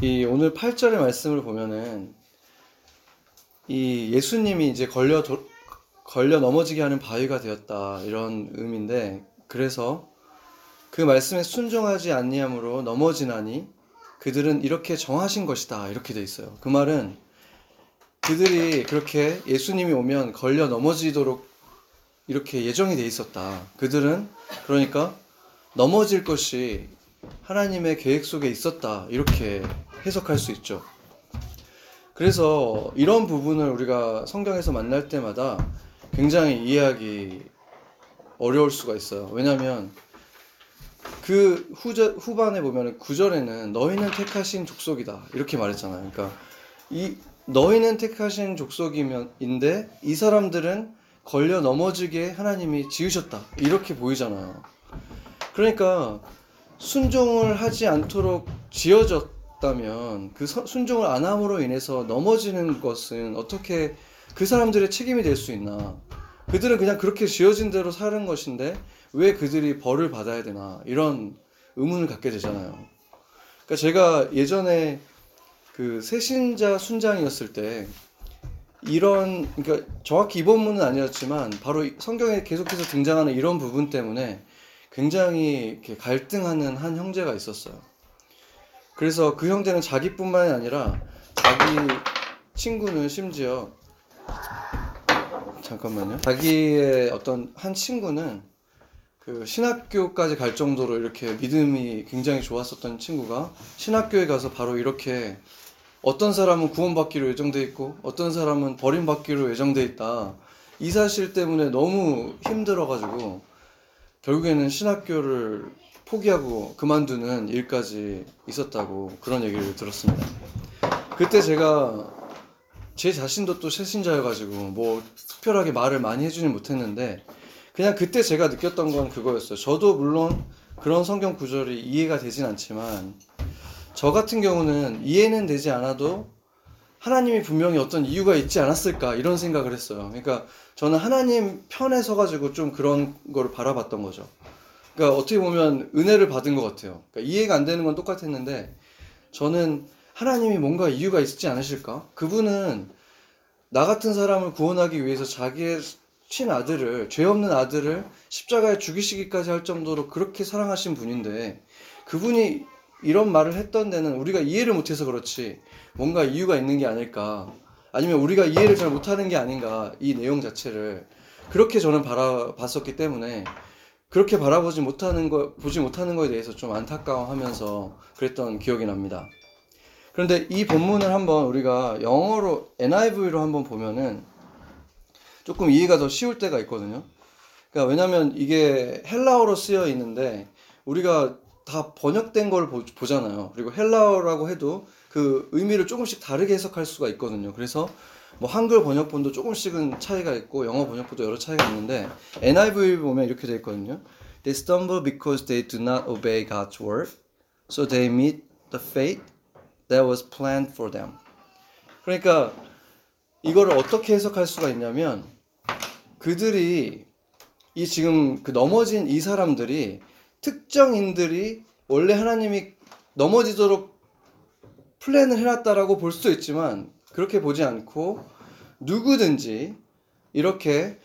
이 오늘 8절의 말씀을 보면은 이 예수님이 이제 걸려 도, 걸려 넘어지게 하는 바위가 되었다 이런 의미인데 그래서 그 말씀에 순종하지 아니함으로 넘어지나니 그들은 이렇게 정하신 것이다 이렇게 돼 있어요. 그 말은 그들이 그렇게 예수님이 오면 걸려 넘어지도록 이렇게 예정이 돼 있었다. 그들은 그러니까 넘어질 것이 하나님의 계획 속에 있었다. 이렇게 해석할 수 있죠. 그래서 이런 부분을 우리가 성경에서 만날 때마다 굉장히 이해하기 어려울 수가 있어요. 왜냐하면 그 후저, 후반에 보면 구절에는 너희는 택하신 족속이다 이렇게 말했잖아요. 그러니까 이 너희는 택하신 족속이면인데 이 사람들은 걸려 넘어지게 하나님이 지으셨다 이렇게 보이잖아요. 그러니까 순종을 하지 않도록 지어졌다면 그 순종을 안 함으로 인해서 넘어지는 것은 어떻게 그 사람들의 책임이 될 수 있나? 그들은 그냥 그렇게 지어진 대로 사는 것인데 왜 그들이 벌을 받아야 되나? 이런 의문을 갖게 되잖아요. 그러니까 제가 예전에 그 새신자 순장이었을 때 이런 그러니까 정확히 이 본문은 아니었지만 바로 성경에 계속해서 등장하는 이런 부분 때문에 굉장히 이렇게 갈등하는 한 형제가 있었어요. 그래서 그 형제는 자기뿐만이 아니라 자기 친구는 심지어 잠깐만요. 자기의 어떤 한 친구는 그 신학교까지 갈 정도로 이렇게 믿음이 굉장히 좋았었던 친구가 신학교에 가서 바로 이렇게 어떤 사람은 구원받기로 예정돼 있고 어떤 사람은 버림받기로 예정돼 있다. 이 사실 때문에 너무 힘들어가지고 결국에는 신학교를 포기하고 그만두는 일까지 있었다고 그런 얘기를 들었습니다. 그때 제가 제 자신도 또 새신자여가지고 뭐 특별하게 말을 많이 해주진 못했는데 그냥 그때 제가 느꼈던 건 그거였어요. 저도 물론 그런 성경 구절이 이해가 되진 않지만 저 같은 경우는 이해는 되지 않아도 하나님이 분명히 어떤 이유가 있지 않았을까 이런 생각을 했어요. 그러니까 저는 하나님 편에 서가지고 좀 그런 거를 바라봤던 거죠. 그러니까 어떻게 보면 은혜를 받은 것 같아요. 그러니까 이해가 안 되는 건 똑같았는데 저는 하나님이 뭔가 이유가 있지 않으실까? 그분은 나 같은 사람을 구원하기 위해서 자기의 친 아들을 죄 없는 아들을 십자가에 죽이시기까지 할 정도로 그렇게 사랑하신 분인데 그분이 이런 말을 했던 데는 우리가 이해를 못해서 그렇지 뭔가 이유가 있는 게 아닐까 아니면 우리가 이해를 잘 못하는 게 아닌가 이 내용 자체를 그렇게 저는 바라봤었기 때문에 그렇게 바라보지 못하는 거 보지 못하는 거에 대해서 좀 안타까워하면서 그랬던 기억이 납니다. 그런데 이 본문을 한번 우리가 영어로 NIV로 한번 보면은 조금 이해가 더 쉬울 때가 있거든요. 그러니까 왜냐하면 이게 헬라어로 쓰여 있는데 우리가 다 번역된 걸 보, 보잖아요. 그리고 헬라어라고 해도 그 의미를 조금씩 다르게 해석할 수가 있거든요. 그래서 뭐 한글 번역본도 조금씩은 차이가 있고 영어 번역본도 여러 차이가 있는데 NIV 보면 이렇게 돼 있거든요. They stumble because they do not obey God's word, so they meet the fate that was planned for them. 그러니까 이거를 어떻게 해석할 수가 있냐면 그들이 이 지금 그 넘어진 이 사람들이 특정인들이 원래 하나님이 넘어지도록 플랜을 해놨다라고 볼 수도 있지만 그렇게 보지 않고 누구든지 이렇게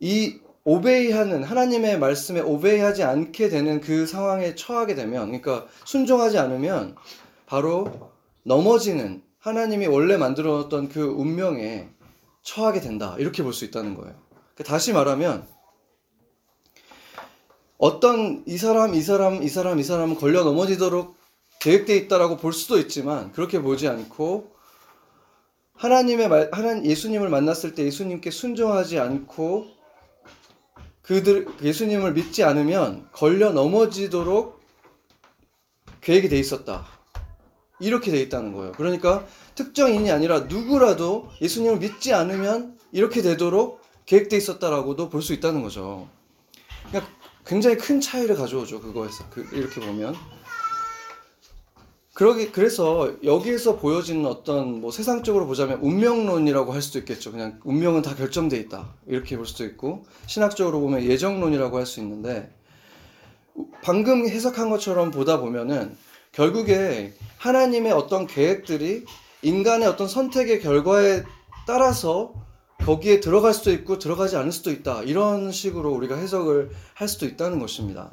이 오베이하는 하나님의 말씀에 오베이하지 않게 되는 그 상황에 처하게 되면 그러니까 순종하지 않으면 바로 넘어지는 하나님이 원래 만들어 놨던 그 운명에 처하게 된다 이렇게 볼 수 있다는 거예요. 그러니까 다시 말하면 어떤 이 사람, 이 사람, 이 사람, 이 사람은 걸려 넘어지도록 계획되어 있다라고 볼 수도 있지만 그렇게 보지 않고 하나님의 말, 하나님 예수님을 만났을 때 예수님께 순종하지 않고 그들 예수님을 믿지 않으면 걸려 넘어지도록 계획이 돼 있었다. 이렇게 돼 있다는 거예요. 그러니까 특정인이 아니라 누구라도 예수님을 믿지 않으면 이렇게 되도록 계획돼 있었다라고도 볼 수 있다는 거죠. 그러니까 굉장히 큰 차이를 가져오죠. 그거에서 그, 이렇게 보면. 그러기 그래서 여기에서 보여지는 어떤 뭐 세상적으로 보자면 운명론이라고 할 수도 있겠죠. 그냥 운명은 다 결정돼 있다 이렇게 볼 수도 있고 신학적으로 보면 예정론이라고 할 수 있는데 방금 해석한 것처럼 보다 보면은 결국에 하나님의 어떤 계획들이 인간의 어떤 선택의 결과에 따라서 거기에 들어갈 수도 있고 들어가지 않을 수도 있다. 이런 식으로 우리가 해석을 할 수도 있다는 것입니다.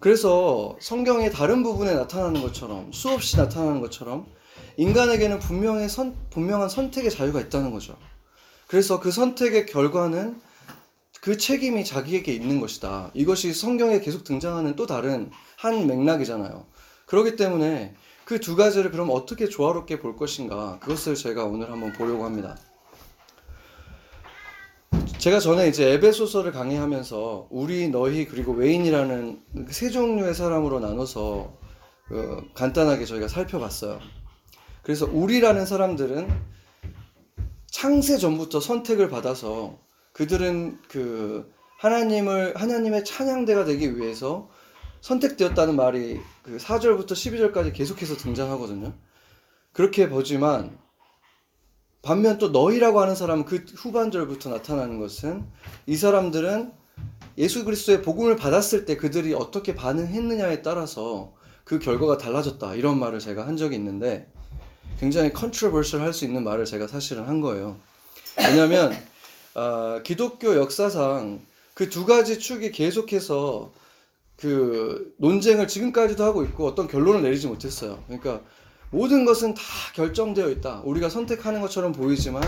그래서 성경의 다른 부분에 나타나는 것처럼 수없이 나타나는 것처럼 인간에게는 분명히 선, 분명한 선택의 자유가 있다는 거죠. 그래서 그 선택의 결과는 그 책임이 자기에게 있는 것이다. 이것이 성경에 계속 등장하는 또 다른 한 맥락이잖아요. 그렇기 때문에 그 두 가지를 그럼 어떻게 조화롭게 볼 것인가 그것을 제가 오늘 한번 보려고 합니다. 제가 전에 이제 에베소서를 강의하면서 우리, 너희 그리고 외인이라는 세 종류의 사람으로 나눠서 어, 간단하게 저희가 살펴봤어요. 그래서 우리라는 사람들은 창세 전부터 선택을 받아서 그들은 그 하나님을 하나님의 찬양대가 되기 위해서 선택되었다는 말이 그 4절부터 12절까지 계속해서 등장하거든요. 그렇게 보지만 반면 또 너희라고 하는 사람은 그 후반절부터 나타나는 것은 이 사람들은 예수 그리스도의 복음을 받았을 때 그들이 어떻게 반응했느냐에 따라서 그 결과가 달라졌다. 이런 말을 제가 한 적이 있는데 굉장히 controversial 할 수 있는 말을 제가 사실은 한 거예요. 왜냐하면 어, 기독교 역사상 그 두 가지 축이 계속해서 그 논쟁을 지금까지도 하고 있고 어떤 결론을 내리지 못했어요. 그러니까 모든 것은 다 결정되어 있다. 우리가 선택하는 것처럼 보이지만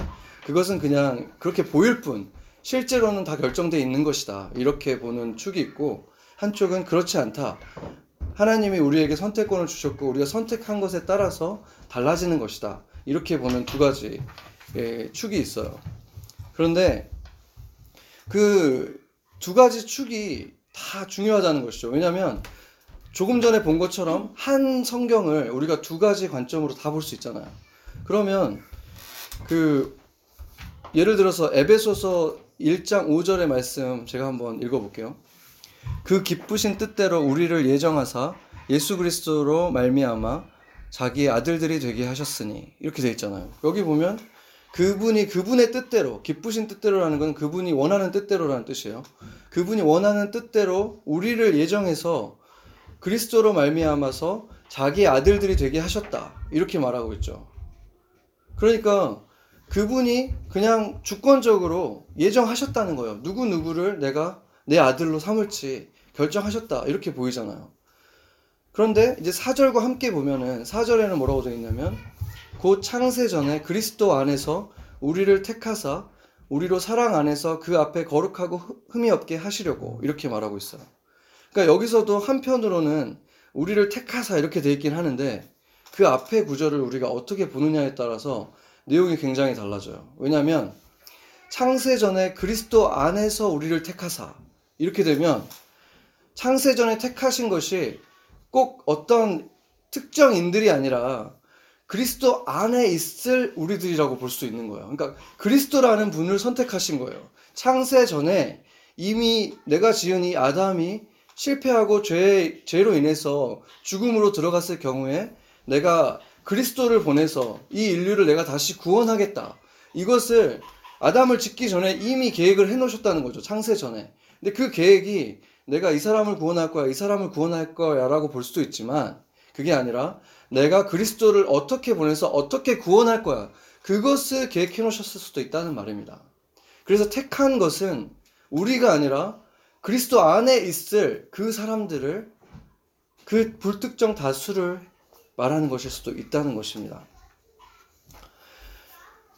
그것은 그냥 그렇게 보일 뿐 실제로는 다 결정되어 있는 것이다. 이렇게 보는 축이 있고 한쪽은 그렇지 않다. 하나님이 우리에게 선택권을 주셨고 우리가 선택한 것에 따라서 달라지는 것이다. 이렇게 보는 두 가지 의 축이 있어요. 그런데 그 두 가지 축이 다 중요하다는 것이죠. 왜냐하면 조금 전에 본 것처럼 한 성경을 우리가 두 가지 관점으로 다 볼 수 있잖아요. 그러면 그 예를 들어서 에베소서 1장 5절의 말씀 제가 한번 읽어 볼게요. 그 기쁘신 뜻대로 우리를 예정하사 예수 그리스도로 말미암아 자기의 아들들이 되게 하셨으니 이렇게 돼 있잖아요. 여기 보면 그분이 그분의 뜻대로 기쁘신 뜻대로라는 건 그분이 원하는 뜻대로라는 뜻이에요. 그분이 원하는 뜻대로 우리를 예정해서 그리스도로 말미암아서 자기 아들들이 되게 하셨다. 이렇게 말하고 있죠. 그러니까 그분이 그냥 주권적으로 예정하셨다는 거예요. 누구 누구를 내가 내 아들로 삼을지 결정하셨다. 이렇게 보이잖아요. 그런데 이제 4절과 함께 보면은 4절에는 뭐라고 되어 있냐면 곧 창세 전에 그리스도 안에서 우리를 택하사 우리로 사랑 안에서 그 앞에 거룩하고 흠이 없게 하시려고 이렇게 말하고 있어요. 그러니까 여기서도 한편으로는 우리를 택하사 이렇게 돼 있긴 하는데 그 앞에 구절을 우리가 어떻게 보느냐에 따라서 내용이 굉장히 달라져요. 왜냐하면 창세 전에 그리스도 안에서 우리를 택하사 이렇게 되면 창세 전에 택하신 것이 꼭 어떤 특정인들이 아니라 그리스도 안에 있을 우리들이라고 볼 수 있는 거예요. 그러니까 그리스도라는 분을 선택하신 거예요. 창세 전에 이미 내가 지은 이 아담이 실패하고 죄, 죄로 인해서 죽음으로 들어갔을 경우에 내가 그리스도를 보내서 이 인류를 내가 다시 구원하겠다. 이것을 아담을 짓기 전에 이미 계획을 해 놓으셨다는 거죠. 창세 전에. 근데 그 계획이 내가 이 사람을 구원할 거야, 이 사람을 구원할 거야 라고 볼 수도 있지만 그게 아니라 내가 그리스도를 어떻게 보내서 어떻게 구원할 거야. 그것을 계획해 놓으셨을 수도 있다는 말입니다. 그래서 택한 것은 우리가 아니라 그리스도 안에 있을 그 사람들을 그 불특정 다수를 말하는 것일 수도 있다는 것입니다.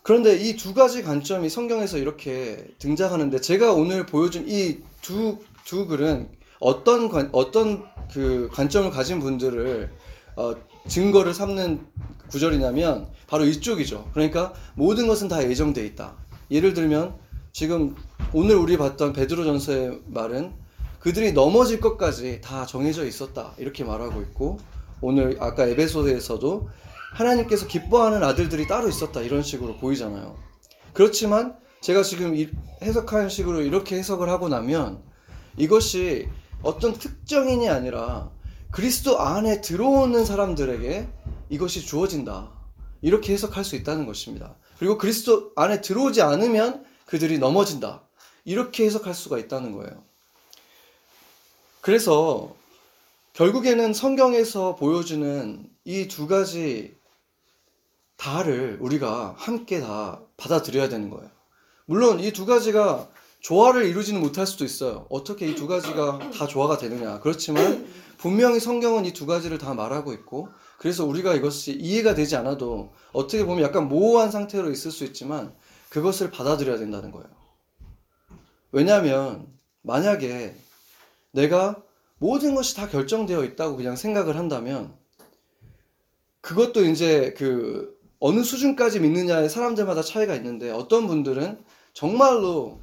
그런데 이 두 가지 관점이 성경에서 이렇게 등장하는데 제가 오늘 보여준 이 두 두 글은 어떤 관, 어떤 그 관점을 가진 분들을 어, 증거를 삼는 구절이냐면 바로 이쪽이죠. 그러니까 모든 것은 다 예정돼 있다. 예를 들면 지금 오늘 우리 봤던 베드로전서의 말은 그들이 넘어질 것까지 다 정해져 있었다. 이렇게 말하고 있고 오늘 아까 에베소에서도 하나님께서 기뻐하는 아들들이 따로 있었다. 이런 식으로 보이잖아요. 그렇지만 제가 지금 해석하는 식으로 이렇게 해석을 하고 나면 이것이 어떤 특정인이 아니라 그리스도 안에 들어오는 사람들에게 이것이 주어진다. 이렇게 해석할 수 있다는 것입니다. 그리고 그리스도 안에 들어오지 않으면 그들이 넘어진다. 이렇게 해석할 수가 있다는 거예요. 그래서 결국에는 성경에서 보여주는 이 두 가지 다를 우리가 함께 다 받아들여야 되는 거예요. 물론 이 두 가지가 조화를 이루지는 못할 수도 있어요. 어떻게 이 두 가지가 다 조화가 되느냐. 그렇지만 분명히 성경은 이 두 가지를 다 말하고 있고 그래서 우리가 이것이 이해가 되지 않아도 어떻게 보면 약간 모호한 상태로 있을 수 있지만 그것을 받아들여야 된다는 거예요. 왜냐하면 만약에 내가 모든 것이 다 결정되어 있다고 그냥 생각을 한다면 그것도 이제 그 어느 수준까지 믿느냐에 사람들마다 차이가 있는데 어떤 분들은 정말로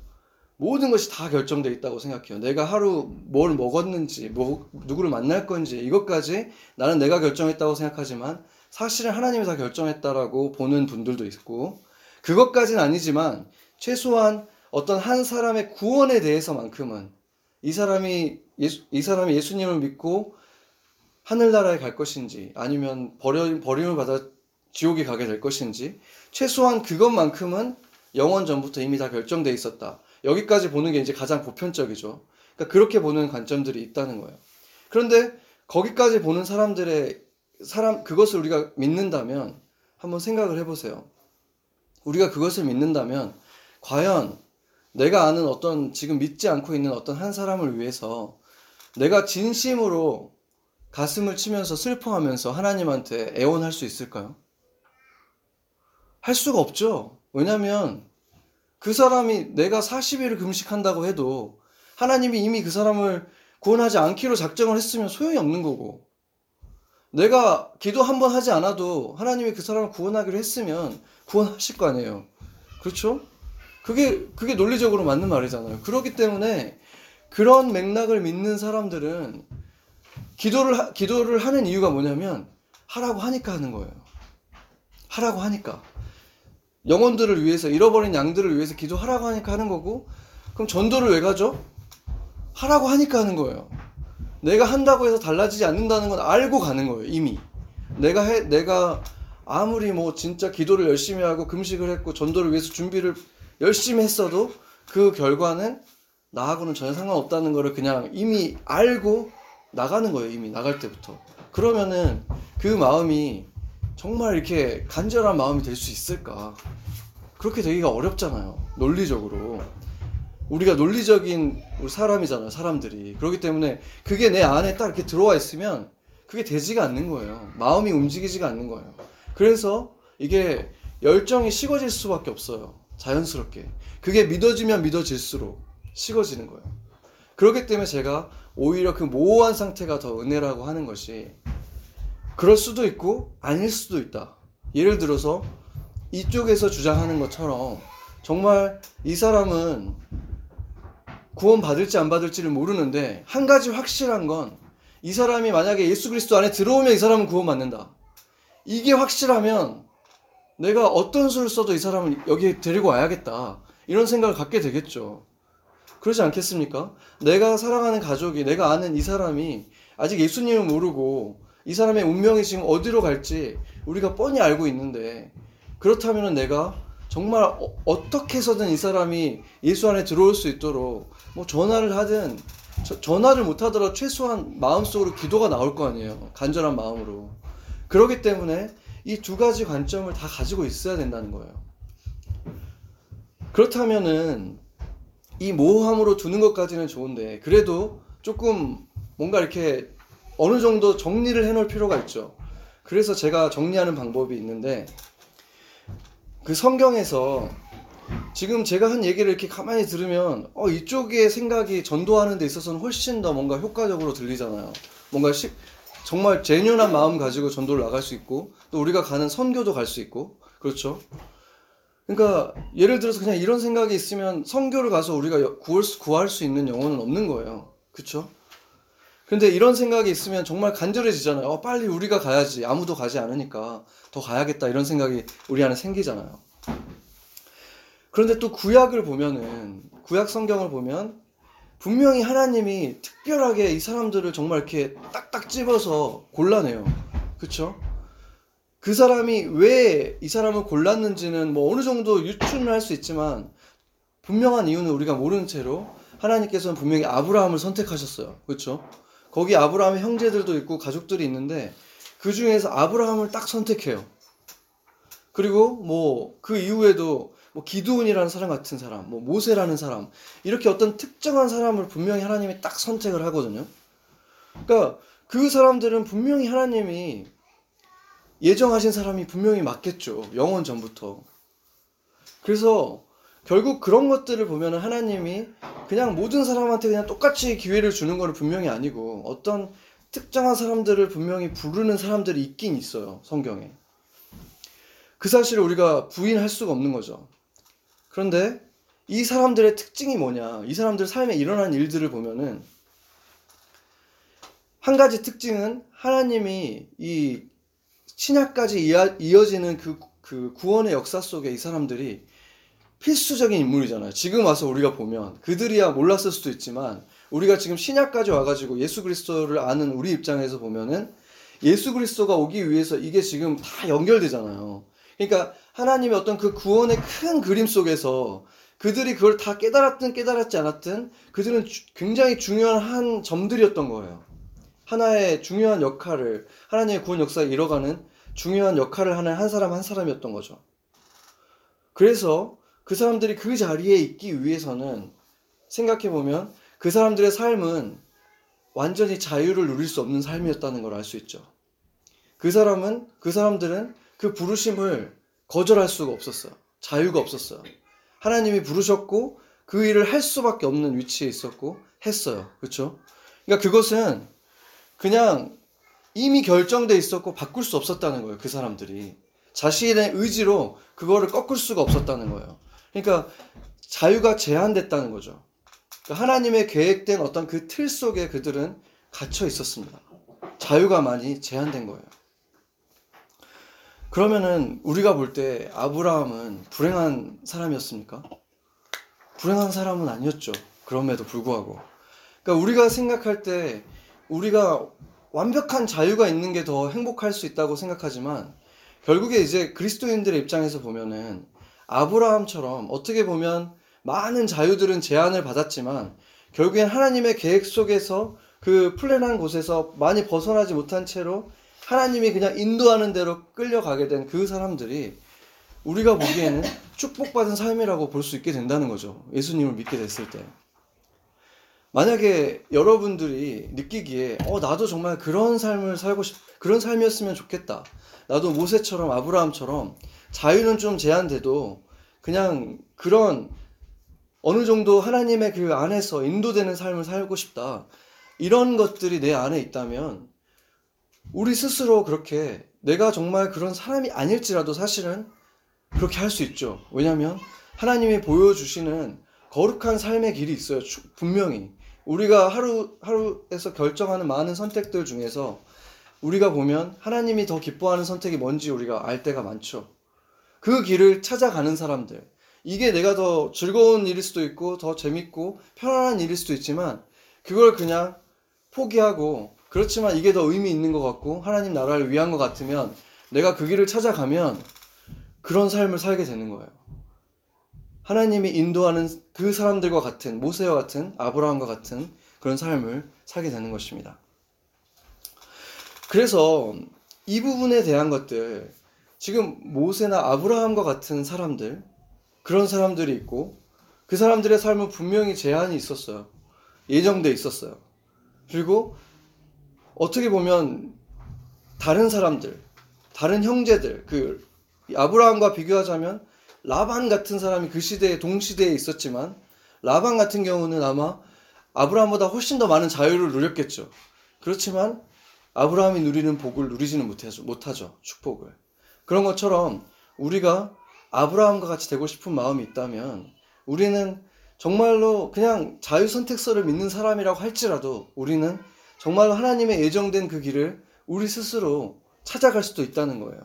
모든 것이 다 결정되어 있다고 생각해요. 내가 하루 뭘 먹었는지, 뭐, 누구를 만날 건지, 이것까지 나는 내가 결정했다고 생각하지만 사실은 하나님이 다 결정했다라고 보는 분들도 있고, 그것까지는 아니지만 최소한 어떤 한 사람의 구원에 대해서만큼은 이 사람이 예수, 이 사람이 예수님을 믿고 하늘나라에 갈 것인지 아니면 버려, 버림을 받아 지옥에 가게 될 것인지 최소한 그것만큼은 영원 전부터 이미 다 결정돼 있었다. 여기까지 보는 게 이제 가장 보편적이죠. 그러니까 그렇게 보는 관점들이 있다는 거예요. 그런데 거기까지 보는 사람들의 사람 그것을 우리가 믿는다면 한번 생각을 해보세요. 우리가 그것을 믿는다면 과연 내가 아는 어떤 지금 믿지 않고 있는 어떤 한 사람을 위해서 내가 진심으로 가슴을 치면서 슬퍼하면서 하나님한테 애원할 수 있을까요? 할 수가 없죠. 왜냐하면 그 사람이 내가 40일을 금식한다고 해도 하나님이 이미 그 사람을 구원하지 않기로 작정을 했으면 소용이 없는 거고 내가 기도 한 번 하지 않아도 하나님이 그 사람을 구원하기로 했으면 구원하실 거 아니에요. 그렇죠? 그게 그게 논리적으로 맞는 말이잖아요. 그렇기 때문에 그런 맥락을 믿는 사람들은 기도를 기도를 하는 이유가 뭐냐면 하라고 하니까 하는 거예요. 하라고 하니까. 영혼들을 위해서 잃어버린 양들을 위해서 기도하라고 하니까 하는 거고 그럼 전도를 왜 가죠? 하라고 하니까 하는 거예요. 내가 한다고 해서 달라지지 않는다는 건 알고 가는 거예요, 이미. 내가 해 내가 아무리 뭐 진짜 기도를 열심히 하고 금식을 했고 전도를 위해서 준비를 열심히 했어도 그 결과는 나하고는 전혀 상관없다는 거를 그냥 이미 알고 나가는 거예요, 이미 나갈 때부터. 그러면은 그 마음이 정말 이렇게 간절한 마음이 될 수 있을까? 그렇게 되기가 어렵잖아요. 논리적으로. 우리가 논리적인 사람이잖아요, 사람들이. 그렇기 때문에 그게 내 안에 딱 이렇게 들어와 있으면 그게 되지가 않는 거예요. 마음이 움직이지가 않는 거예요. 그래서 이게 열정이 식어질 수밖에 없어요. 자연스럽게. 그게 믿어지면 믿어질수록 식어지는 거예요. 그렇기 때문에 제가 오히려 그 모호한 상태가 더 은혜라고 하는 것이 그럴 수도 있고 아닐 수도 있다. 예를 들어서 이쪽에서 주장하는 것처럼 정말 이 사람은 구원 받을지 안 받을지를 모르는데 한 가지 확실한 건 이 사람이 만약에 예수 그리스도 안에 들어오면 이 사람은 구원 받는다. 이게 확실하면 내가 어떤 수를 써도 이 사람을 여기에 데리고 와야겠다. 이런 생각을 갖게 되겠죠. 그러지 않겠습니까? 내가 사랑하는 가족이, 내가 아는 이 사람이 아직 예수님을 모르고 이 사람의 운명이 지금 어디로 갈지 우리가 뻔히 알고 있는데 그렇다면 내가 정말 어, 떻게 해서든 이 사람이 예수 안에 들어올 수 있도록 뭐 전화를 하든 저, 전화를 못 하더라도 최소한 마음속으로 기도가 나올 거 아니에요. 간절한 마음으로. 그렇기 때문에 이 두 가지 관점을 다 가지고 있어야 된다는 거예요. 그렇다면은 이 모호함으로 두는 것까지는 좋은데 그래도 조금 뭔가 이렇게 어느 정도 정리를 해 놓을 필요가 있죠. 그래서 제가 정리하는 방법이 있는데 그 성경에서 지금 제가 한 얘기를 이렇게 가만히 들으면 어 이쪽의 생각이 전도하는 데 있어서는 훨씬 더 뭔가 효과적으로 들리잖아요. 뭔가 시, 정말 제뉴한 마음 가지고 전도를 나갈 수 있고 또 우리가 가는 선교도 갈 수 있고 그렇죠. 그러니까 예를 들어서 그냥 이런 생각이 있으면 선교를 가서 우리가 구할 수, 구할 수 있는 영혼은 없는 거예요. 그렇죠? 근데 이런 생각이 있으면 정말 간절해지잖아요. 어, 빨리 우리가 가야지. 아무도 가지 않으니까 더 가야겠다. 이런 생각이 우리 안에 생기잖아요. 그런데 또 구약을 보면은, 구약 성경을 보면, 분명히 하나님이 특별하게 이 사람들을 정말 이렇게 딱딱 집어서 골라내요. 그쵸? 그 사람이 왜 이 사람을 골랐는지는 뭐 어느 정도 유추는 할 수 있지만, 분명한 이유는 우리가 모르는 채로 하나님께서는 분명히 아브라함을 선택하셨어요. 그렇죠? 거기 아브라함의 형제들도 있고 가족들이 있는데 그그 중에서 아브라함을 딱 선택해요. 그리고 뭐 그 이후에도 뭐 기드온이라는 사람 같은 사람, 뭐 모세라는 사람 이렇게 어떤 특정한 사람을 분명히 하나님이 딱 선택을 하거든요. 그러니까 그 사람들은 분명히 하나님이 예정하신 사람이 분명히 맞겠죠. 영원 전부터. 그래서 결국 그런 것들을 보면 하나님이 그냥 모든 사람한테 그냥 똑같이 기회를 주는 거는 분명히 아니고 어떤 특정한 사람들을 분명히 부르는 사람들이 있긴 있어요. 성경에. 그 사실을 우리가 부인할 수가 없는 거죠. 그런데 이 사람들의 특징이 뭐냐? 이 사람들 삶에 일어난 일들을 보면은 한 가지 특징은 하나님이 이 신약까지 이어지는 그, 그 구원의 역사 속에 이 사람들이 필수적인 인물이잖아요. 지금 와서 우리가 보면 그들이야 몰랐을 수도 있지만 우리가 지금 신약까지 와가지고 예수 그리스도를 아는 우리 입장에서 보면은 예수 그리스도가 오기 위해서 이게 지금 다 연결되잖아요. 그러니까 하나님의 어떤 그 구원의 큰 그림 속에서 그들이 그걸 다 깨달았든 깨달았지 않았든 그들은 굉장히 중요한 한 점들이었던 거예요. 하나의 중요한 역할을 하나님의 구원 역사에 이뤄가는 중요한 역할을 하는 한 사람 한 사람이었던 거죠. 그래서 그 사람들이 그 자리에 있기 위해서는 생각해 보면 그 사람들의 삶은 완전히 자유를 누릴 수 없는 삶이었다는 걸 알 수 있죠. 그 사람은 그 사람들은 그 부르심을 거절할 수가 없었어요. 자유가 없었어요. 하나님이 부르셨고 그 일을 할 수밖에 없는 위치에 있었고 했어요. 그렇죠? 그러니까 그것은 그냥 이미 결정돼 있었고 바꿀 수 없었다는 거예요. 그 사람들이 자신의 의지로 그거를 꺾을 수가 없었다는 거예요. 그러니까 자유가 제한됐다는 거죠. 그러니까 하나님의 계획된 어떤 그 틀 속에 그들은 갇혀 있었습니다. 자유가 많이 제한된 거예요. 그러면은 우리가 볼 때 아브라함은 불행한 사람이었습니까? 불행한 사람은 아니었죠. 그럼에도 불구하고. 그러니까 우리가 생각할 때 우리가 완벽한 자유가 있는 게 더 행복할 수 있다고 생각하지만 결국에 이제 그리스도인들의 입장에서 보면은 아브라함처럼 어떻게 보면 많은 자유들은 제한을 받았지만 결국엔 하나님의 계획 속에서 그 플랜한 곳에서 많이 벗어나지 못한 채로 하나님이 그냥 인도하는 대로 끌려가게 된 그 사람들이 우리가 보기에는 축복받은 삶이라고 볼 수 있게 된다는 거죠. 예수님을 믿게 됐을 때. 만약에 여러분들이 느끼기에 어 나도 정말 그런 삶을 살고 싶 그런 삶이었으면 좋겠다. 나도 모세처럼 아브라함처럼 자유는 좀 제한돼도 그냥 그런 어느 정도 하나님의 그 안에서 인도되는 삶을 살고 싶다. 이런 것들이 내 안에 있다면 우리 스스로 그렇게 내가 정말 그런 사람이 아닐지라도 사실은 그렇게 할 수 있죠. 왜냐하면 하나님이 보여주시는 거룩한 삶의 길이 있어요. 분명히. 우리가 하루, 하루에서 결정하는 많은 선택들 중에서 우리가 보면 하나님이 더 기뻐하는 선택이 뭔지 우리가 알 때가 많죠. 그 길을 찾아가는 사람들. 이게 내가 더 즐거운 일일 수도 있고, 더 재밌고, 편안한 일일 수도 있지만, 그걸 그냥 포기하고, 그렇지만 이게 더 의미 있는 것 같고, 하나님 나라를 위한 것 같으면, 내가 그 길을 찾아가면, 그런 삶을 살게 되는 거예요. 하나님이 인도하는 그 사람들과 같은 모세와 같은 아브라함과 같은 그런 삶을 살게 되는 것입니다. 그래서 이 부분에 대한 것들 지금 모세나 아브라함과 같은 사람들 그런 사람들이 있고 그 사람들의 삶은 분명히 제한이 있었어요. 예정돼 있었어요. 그리고 어떻게 보면 다른 사람들, 다른 형제들, 그 아브라함과 비교하자면 라반 같은 사람이 그 시대에 동시대에 있었지만 라반 같은 경우는 아마 아브라함보다 훨씬 더 많은 자유를 누렸겠죠. 그렇지만 아브라함이 누리는 복을 누리지는 못하죠. 못하죠. 축복을. 그런 것처럼 우리가 아브라함과 같이 되고 싶은 마음이 있다면 우리는 정말로 그냥 자유 선택서를 믿는 사람이라고 할지라도 우리는 정말로 하나님의 예정된 그 길을 우리 스스로 찾아갈 수도 있다는 거예요.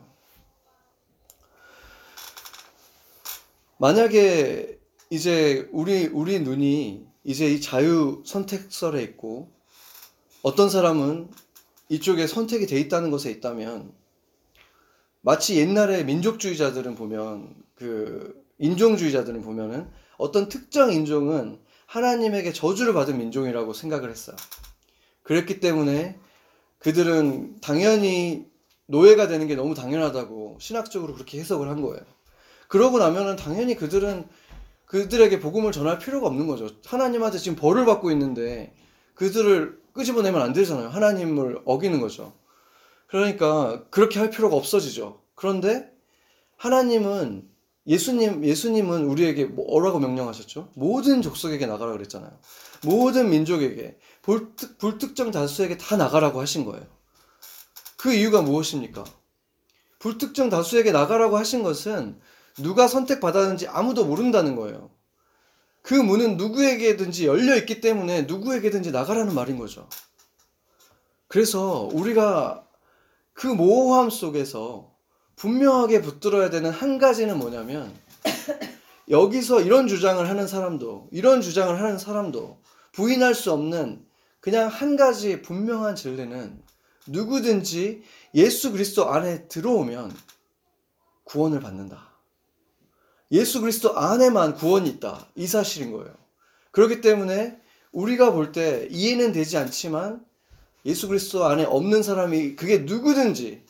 만약에 이제 우리 우리 눈이 이제 이 자유 선택설에 있고 어떤 사람은 이쪽에 선택이 돼 있다는 것에 있다면 마치 옛날에 민족주의자들은 보면 그 인종주의자들은 보면은 어떤 특정 인종은 하나님에게 저주를 받은 민족이라고 생각을 했어요. 그랬기 때문에 그들은 당연히 노예가 되는 게 너무 당연하다고 신학적으로 그렇게 해석을 한 거예요. 그러고 나면은 당연히 그들은 그들에게 복음을 전할 필요가 없는 거죠. 하나님한테 지금 벌을 받고 있는데 그들을 끄집어내면 안 되잖아요. 하나님을 어기는 거죠. 그러니까 그렇게 할 필요가 없어지죠. 그런데 하나님은 예수님 예수님은 우리에게 뭐라고 명령하셨죠? 모든 족속에게 나가라 그랬잖아요. 모든 민족에게 불특, 불특정 다수에게 다 나가라고 하신 거예요. 그 이유가 무엇입니까? 불특정 다수에게 나가라고 하신 것은 누가 선택받았는지 아무도 모른다는 거예요. 그 문은 누구에게든지 열려 있기 때문에 누구에게든지 나가라는 말인 거죠. 그래서 우리가 그 모호함 속에서 분명하게 붙들어야 되는 한 가지는 뭐냐면 여기서 이런 주장을 하는 사람도 이런 주장을 하는 사람도 부인할 수 없는 그냥 한 가지 분명한 진리는 누구든지 예수 그리스도 안에 들어오면 구원을 받는다. 예수 그리스도 안에만 구원이 있다. 이 사실인 거예요. 그렇기 때문에 우리가 볼 때 이해는 되지 않지만 예수 그리스도 안에 없는 사람이 그게 누구든지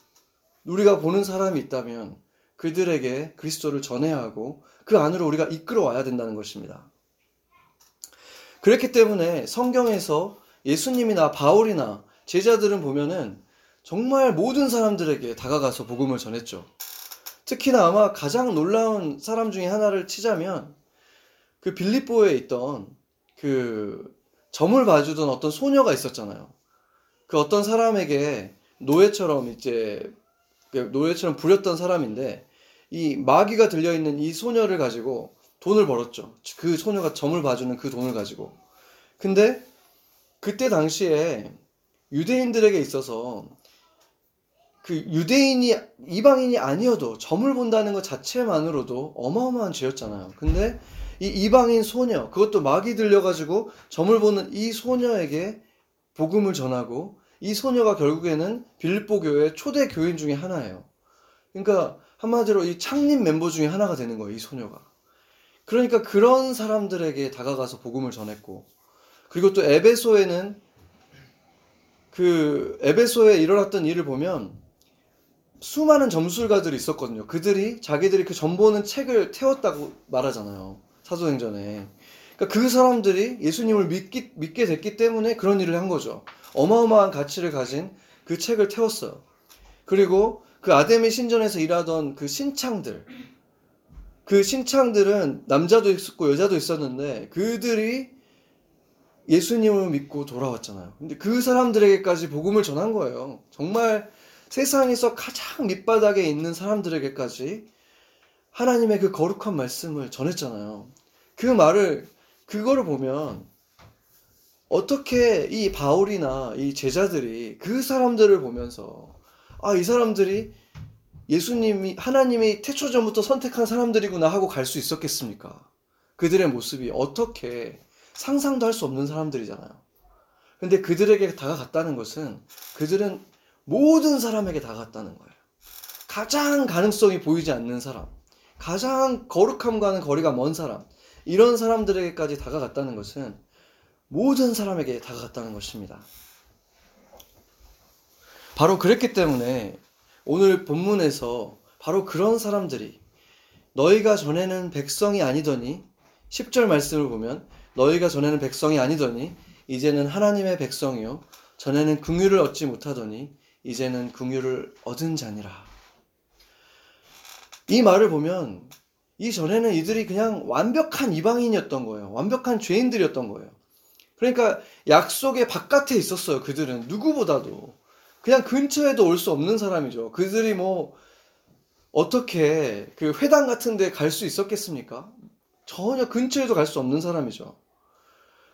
우리가 보는 사람이 있다면 그들에게 그리스도를 전해야 하고 그 안으로 우리가 이끌어 와야 된다는 것입니다. 그렇기 때문에 성경에서 예수님이나 바울이나 제자들은 보면은 정말 모든 사람들에게 다가가서 복음을 전했죠. 특히나 아마 가장 놀라운 사람 중에 하나를 치자면 그 빌립보에 있던 그 점을 봐주던 어떤 소녀가 있었잖아요. 그 어떤 사람에게 노예처럼 이제 그 노예처럼 부렸던 사람인데 이 마귀가 들려 있는 이 소녀를 가지고 돈을 벌었죠. 그 소녀가 점을 봐주는 그 돈을 가지고. 근데 그때 당시에 유대인들에게 있어서 그 유대인이 이방인이 아니어도 점을 본다는 것 자체만으로도 어마어마한 죄였잖아요. 근데 이 이방인 소녀 그것도 마귀 들려가지고 점을 보는 이 소녀에게 복음을 전하고 이 소녀가 결국에는 빌립보 교회 초대 교인 중에 하나예요. 그러니까 한마디로 이 창립 멤버 중에 하나가 되는 거예요. 이 소녀가. 그러니까 그런 사람들에게 다가가서 복음을 전했고 그리고 또 에베소에는 그 에베소에 일어났던 일을 보면 수많은 점술가들이 있었거든요. 그들이 자기들이 그 점보는 책을 태웠다고 말하잖아요. 사도행전에. 그러니까 그 사람들이 예수님을 믿기, 믿게 됐기 때문에 그런 일을 한 거죠. 어마어마한 가치를 가진 그 책을 태웠어요. 그리고 그 아데미 신전에서 일하던 그 신창들, 그 신창들은 남자도 있었고 여자도 있었는데 그들이 예수님을 믿고 돌아왔잖아요. 근데 그 사람들에게까지 복음을 전한 거예요. 정말 세상에서 가장 밑바닥에 있는 사람들에게까지 하나님의 그 거룩한 말씀을 전했잖아요. 그 말을, 그거를 보면 어떻게 이 바울이나 이 제자들이 그 사람들을 보면서 아, 이 사람들이 예수님이, 하나님이 태초 전부터 선택한 사람들이구나 하고 갈 수 있었겠습니까? 그들의 모습이 어떻게 상상도 할 수 없는 사람들이잖아요. 근데 그들에게 다가갔다는 것은 그들은 모든 사람에게 다갔다는 거예요. 가장 가능성이 보이지 않는 사람, 가장 거룩함과는 거리가 먼 사람, 이런 사람들에게까지 다가갔다는 것은 모든 사람에게 다가갔다는 것입니다. 바로 그랬기 때문에 오늘 본문에서 바로 그런 사람들이 너희가 전에는 백성이 아니더니 10절 말씀을 보면 너희가 전에는 백성이 아니더니 이제는 하나님의 백성이요 전에는 긍휼을 얻지 못하더니 이제는 긍휼을 얻은 자니라. 이 말을 보면 이전에는 이들이 그냥 완벽한 이방인이었던 거예요. 완벽한 죄인들이었던 거예요. 그러니까 약속의 바깥에 있었어요. 그들은 누구보다도 그냥 근처에도 올 수 없는 사람이죠. 그들이 뭐 어떻게 그 회당 같은 데 갈 수 있었겠습니까? 전혀 근처에도 갈 수 없는 사람이죠.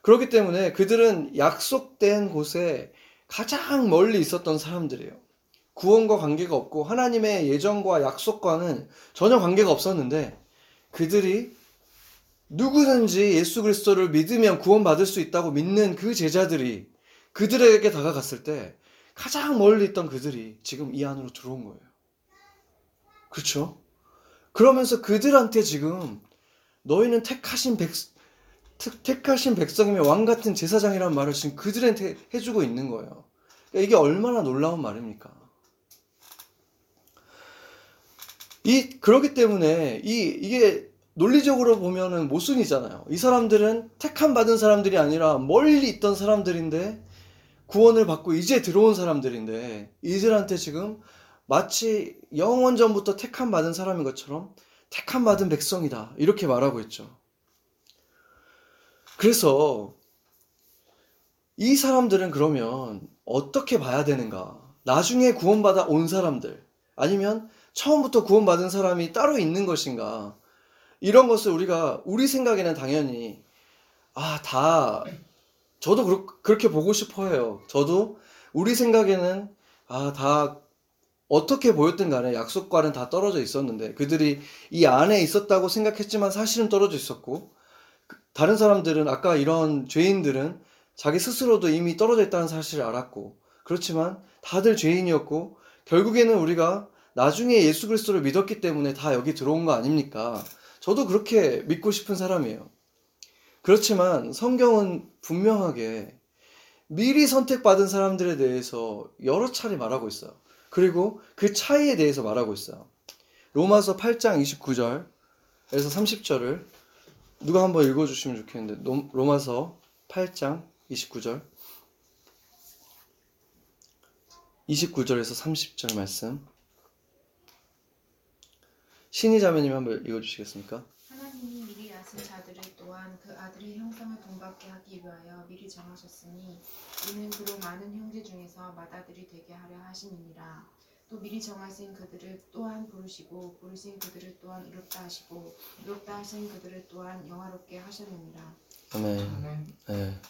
그렇기 때문에 그들은 약속된 곳에 가장 멀리 있었던 사람들이에요. 구원과 관계가 없고 하나님의 예정과 약속과는 전혀 관계가 없었는데 그들이 누구든지 예수 그리스도를 믿으면 구원받을 수 있다고 믿는 그 제자들이 그들에게 다가갔을 때 가장 멀리 있던 그들이 지금 이 안으로 들어온 거예요. 그렇죠? 그러면서 그들한테 지금 너희는 택하신 백, 택하신 백성이며 왕 같은 제사장이라는 말을 지금 그들한테 해주고 있는 거예요. 그러니까 이게 얼마나 놀라운 말입니까? 이 그렇기 때문에 이 이게 논리적으로 보면은 모순이잖아요. 이 사람들은 택함 받은 사람들이 아니라 멀리 있던 사람들인데 구원을 받고 이제 들어온 사람들인데 이들한테 지금 마치 영원 전부터 택함 받은 사람인 것처럼 택함 받은 백성이다 이렇게 말하고 있죠. 그래서 이 사람들은 그러면 어떻게 봐야 되는가? 나중에 구원받아 온 사람들 아니면 처음부터 구원받은 사람이 따로 있는 것인가? 이런 것을 우리가 우리 생각에는 당연히 아, 다 저도 그렇, 그렇게 보고 싶어 해요. 저도 우리 생각에는 아, 다 어떻게 보였든 간에 약속과는 다 떨어져 있었는데 그들이 이 안에 있었다고 생각했지만 사실은 떨어져 있었고 그 다른 사람들은 아까 이런 죄인들은 자기 스스로도 이미 떨어져 있다는 사실을 알았고 그렇지만 다들 죄인이었고 결국에는 우리가 나중에 예수 그리스도를 믿었기 때문에 다 여기 들어온 거 아닙니까? 저도 그렇게 믿고 싶은 사람이에요. 그렇지만 성경은 분명하게 미리 선택받은 사람들에 대해서 여러 차례 말하고 있어요. 그리고 그 차이에 대해서 말하고 있어요. 로마서 8장 29절에서 30절을 누가 한번 읽어주시면 좋겠는데 로마서 8장 29절. 29절에서 30절 말씀. 신희 자매님 한번 읽어주시겠습니까? 하나님이 미리 아신 자들을 또한 그 아들의 형상을 본받게 하기 위하여 미리 정하셨으니 이는 그로 많은 형제 중에서 맏아들이 되게 하려 하심이니라 또 미리 정하신 그들을 또한 부르시고 부르신 그들을 또한 이롭다 하시고 이롭다 하신 그들을 또한 영화롭게 하셨느니라 아멘. 네.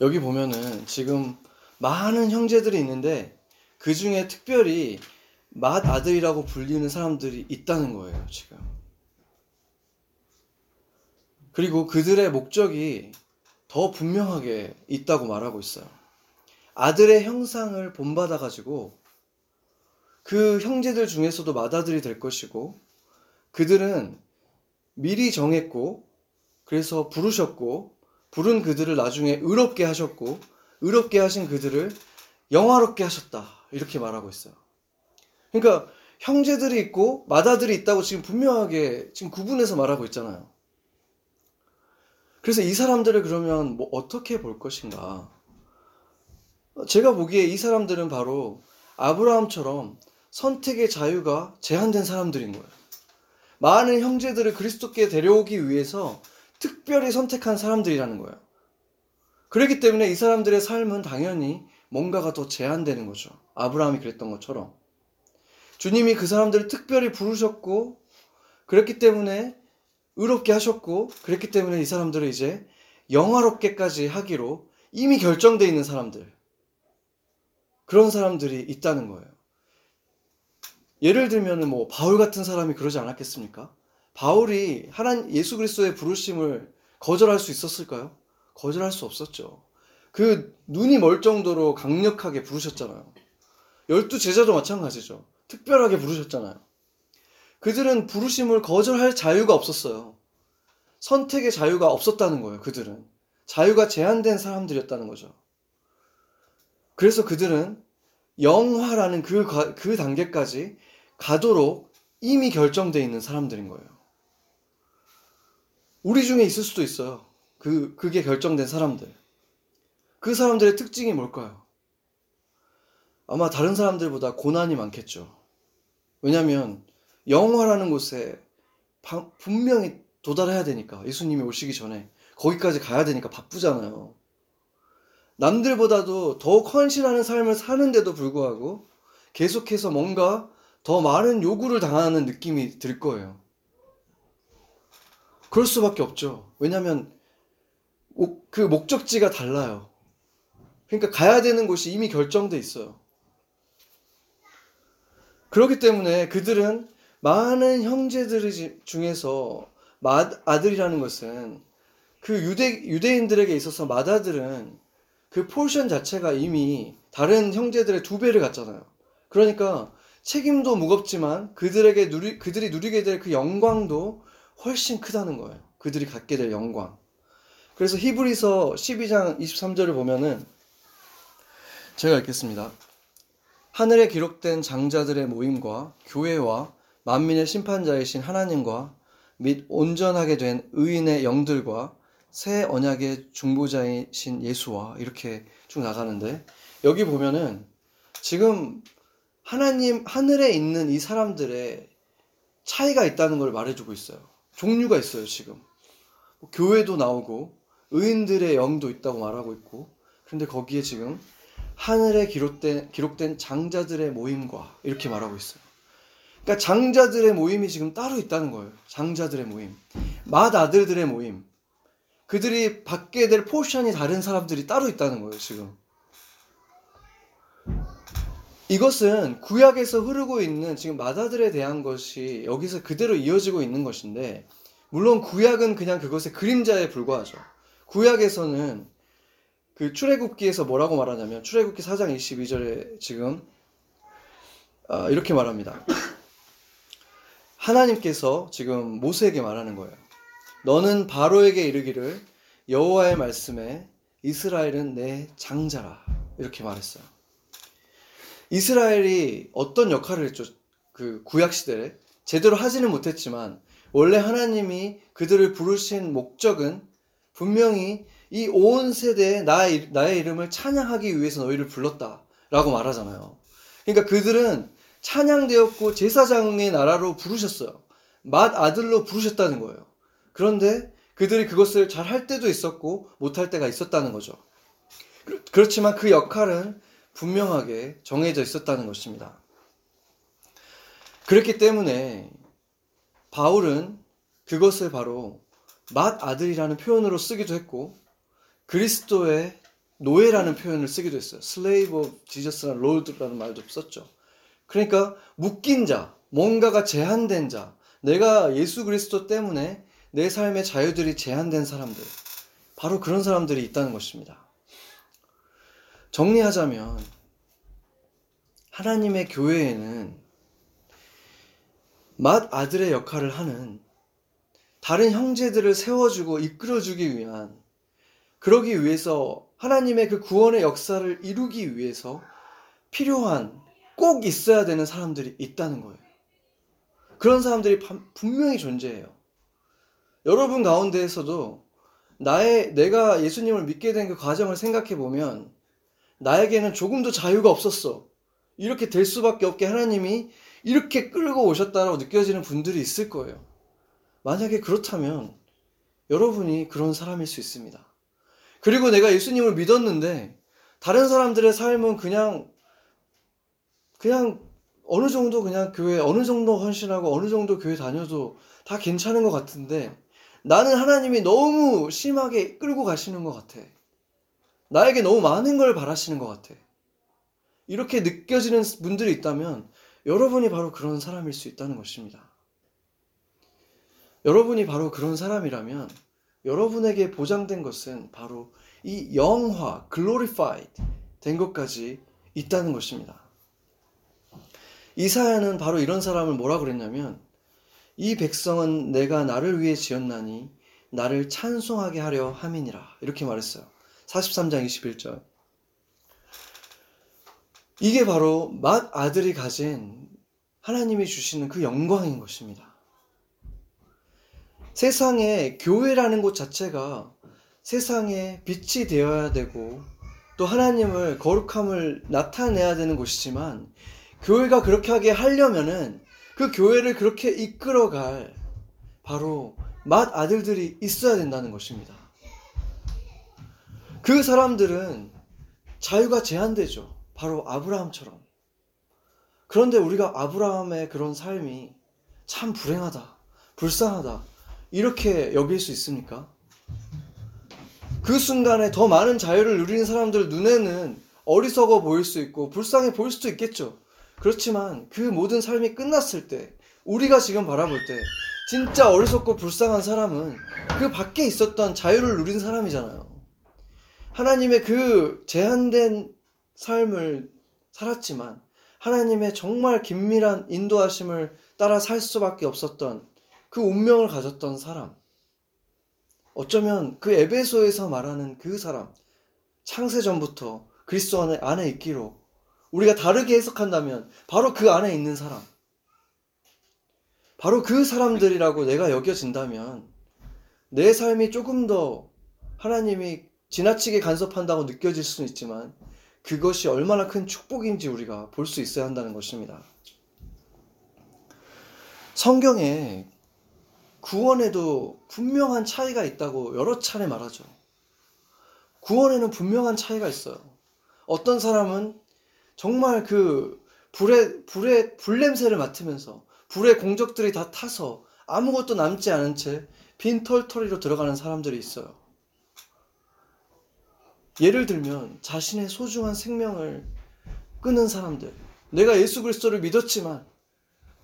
여기 보면은 지금 많은 형제들이 있는데 그 중에 특별히 맏 아들이라고 불리는 사람들이 있다는 거예요, 지금. 그리고 그들의 목적이 더 분명하게 있다고 말하고 있어요. 아들의 형상을 본받아가지고 그 형제들 중에서도 맏아들이 될 것이고 그들은 미리 정했고 그래서 부르셨고 부른 그들을 나중에 의롭게 하셨고 의롭게 하신 그들을 영화롭게 하셨다 이렇게 말하고 있어요. 그러니까 형제들이 있고 맏아들이 있다고 지금 분명하게 지금 구분해서 말하고 있잖아요. 그래서 이 사람들을 그러면 뭐 어떻게 볼 것인가? 제가 보기에 이 사람들은 바로 아브라함처럼 선택의 자유가 제한된 사람들인 거예요. 많은 형제들을 그리스도께 데려오기 위해서 특별히 선택한 사람들이라는 거예요. 그렇기 때문에 이 사람들의 삶은 당연히 뭔가가 더 제한되는 거죠. 아브라함이 그랬던 것처럼. 주님이 그 사람들을 특별히 부르셨고, 그랬기 때문에 의롭게 하셨고, 그랬기 때문에 이 사람들을 이제 영화롭게까지 하기로 이미 결정되어 있는 사람들. 그런 사람들이 있다는 거예요. 예를 들면 뭐 바울 같은 사람이 그러지 않았겠습니까? 바울이 하나님 예수 그리스도의 부르심을 거절할 수 있었을까요? 거절할 수 없었죠. 그 눈이 멀 정도로 강력하게 부르셨잖아요. 열두 제자도 마찬가지죠. 특별하게 부르셨잖아요. 그들은 부르심을 거절할 자유가 없었어요. 선택의 자유가 없었다는 거예요, 그들은. 자유가 제한된 사람들이었다는 거죠. 그래서 그들은 영화라는 그, 그 단계까지 가도록 이미 결정되어 있는 사람들인 거예요. 우리 중에 있을 수도 있어요. 그, 그게 결정된 사람들. 그 사람들의 특징이 뭘까요? 아마 다른 사람들보다 고난이 많겠죠. 왜냐하면 영화라는 곳에 분명히 도달해야 되니까 예수님이 오시기 전에 거기까지 가야 되니까 바쁘잖아요. 남들보다도 더 헌신하는 삶을 사는데도 불구하고 계속해서 뭔가 더 많은 요구를 당하는 느낌이 들 거예요. 그럴 수밖에 없죠. 왜냐하면 그 목적지가 달라요. 그러니까 가야 되는 곳이 이미 결정돼 있어요. 그렇기 때문에 그들은 많은 형제들 중에서 맏아들이라는 것은 그 유대, 유대인들에게 있어서 맏아들은 그 포션 자체가 이미 다른 형제들의 두 배를 갖잖아요. 그러니까 책임도 무겁지만 그들에게 누리, 그들이 누리게 될 그 영광도 훨씬 크다는 거예요. 그들이 갖게 될 영광. 그래서 히브리서 12장 23절을 보면은 제가 읽겠습니다. 하늘에 기록된 장자들의 모임과 교회와 만민의 심판자이신 하나님과 및 온전하게 된 의인의 영들과 새 언약의 중보자이신 예수와 이렇게 쭉 나가는데 여기 보면은 지금 하나님 하늘에 있는 이 사람들의 차이가 있다는 걸 말해주고 있어요. 종류가 있어요 지금. 뭐 교회도 나오고 의인들의 영도 있다고 말하고 있고 그런데 거기에 지금 하늘에 기록된, 기록된 장자들의 모임과 이렇게 말하고 있어요. 그러니까 장자들의 모임이 지금 따로 있다는 거예요. 장자들의 모임. 맏 아들들의 모임. 그들이 받게 될 포션이 다른 사람들이 따로 있다는 거예요, 지금. 이것은 구약에서 흐르고 있는 지금 맏아들에 대한 것이 여기서 그대로 이어지고 있는 것인데, 물론 구약은 그냥 그것의 그림자에 불과하죠. 구약에서는 그 출애굽기에서 뭐라고 말하냐면 출애굽기 4장 22절에 지금 아, 이렇게 말합니다. 하나님께서 지금 모세에게 말하는 거예요. 너는 바로에게 이르기를 여호와의 말씀에 이스라엘은 내 장자라 이렇게 말했어요. 이스라엘이 어떤 역할을 했죠? 그 구약 시대에 제대로 하지는 못했지만 원래 하나님이 그들을 부르신 목적은 분명히 이 온 세대에 나의, 나의 이름을 찬양하기 위해서 너희를 불렀다 라고 말하잖아요. 그러니까 그들은 찬양되었고 제사장의 나라로 부르셨어요. 맏 아들로 부르셨다는 거예요. 그런데 그들이 그것을 잘 할 때도 있었고 못할 때가 있었다는 거죠. 그렇지만 그 역할은 분명하게 정해져 있었다는 것입니다. 그렇기 때문에 바울은 그것을 바로 맏 아들이라는 표현으로 쓰기도 했고 그리스도의 노예라는 표현을 쓰기도 했어요. slave of Jesus라는 Lord라는 말도 썼죠. 그러니까 묶인 자, 뭔가가 제한된 자, 내가 예수 그리스도 때문에 내 삶의 자유들이 제한된 사람들, 바로 그런 사람들이 있다는 것입니다. 정리하자면, 하나님의 교회에는 맏 아들의 역할을 하는 다른 형제들을 세워주고 이끌어주기 위한, 그러기 위해서 하나님의 그 구원의 역사를 이루기 위해서 필요한 꼭 있어야 되는 사람들이 있다는 거예요. 그런 사람들이 분명히 존재해요. 여러분 가운데에서도 나의 내가 예수님을 믿게 된 그 과정을 생각해 보면 나에게는 조금도 자유가 없었어. 이렇게 될 수밖에 없게 하나님이 이렇게 끌고 오셨다라고 느껴지는 분들이 있을 거예요. 만약에 그렇다면 여러분이 그런 사람일 수 있습니다. 그리고 내가 예수님을 믿었는데 다른 사람들의 삶은 그냥 그냥 어느 정도 그냥 교회 어느 정도 헌신하고 어느 정도 교회 다녀도 다 괜찮은 것 같은데 나는 하나님이 너무 심하게 끌고 가시는 것 같아. 나에게 너무 많은 걸 바라시는 것 같아. 이렇게 느껴지는 분들이 있다면 여러분이 바로 그런 사람일 수 있다는 것입니다. 여러분이 바로 그런 사람이라면 여러분에게 보장된 것은 바로 이 영화, glorified 된 것까지 있다는 것입니다. 이사야는 바로 이런 사람을 뭐라 그랬냐면 이 백성은 내가 나를 위해 지었나니 나를 찬송하게 하려 함이니라 이렇게 말했어요. 43장 21절. 이게 바로 맏 아들이 가진 하나님이 주시는 그 영광인 것입니다. 세상에 교회라는 곳 자체가 세상에 빛이 되어야 되고 또 하나님을 거룩함을 나타내야 되는 곳이지만 교회가 그렇게 하게 하려면은 그 교회를 그렇게 이끌어갈 바로 맏 아들들이 있어야 된다는 것입니다. 그 사람들은 자유가 제한되죠. 바로 아브라함처럼. 그런데 우리가 아브라함의 그런 삶이 참 불행하다, 불쌍하다, 이렇게 여길 수 있습니까? 그 순간에 더 많은 자유를 누리는 사람들 눈에는 어리석어 보일 수 있고 불쌍해 보일 수도 있겠죠. 그렇지만 그 모든 삶이 끝났을 때 우리가 지금 바라볼 때 진짜 어리석고 불쌍한 사람은 그 밖에 있었던 자유를 누린 사람이잖아요. 하나님의 그 제한된 삶을 살았지만 하나님의 정말 긴밀한 인도하심을 따라 살 수밖에 없었던 그 운명을 가졌던 사람. 어쩌면 그 에베소에서 말하는 그 사람, 창세 전부터 그리스도 안에, 안에 있기로 우리가 다르게 해석한다면 바로 그 안에 있는 사람. 바로 그 사람들이라고 내가 여겨진다면 내 삶이 조금 더 하나님이 지나치게 간섭한다고 느껴질 수는 있지만 그것이 얼마나 큰 축복인지 우리가 볼 수 있어야 한다는 것입니다. 성경에 구원에도 분명한 차이가 있다고 여러 차례 말하죠. 구원에는 분명한 차이가 있어요. 어떤 사람은 정말 그 불의, 불의, 불냄새를 맡으면서 불의 공적들이 다 타서 아무것도 남지 않은 채 빈털터리로 들어가는 사람들이 있어요. 예를 들면 자신의 소중한 생명을 끊은 사람들. 내가 예수 그리스도를 믿었지만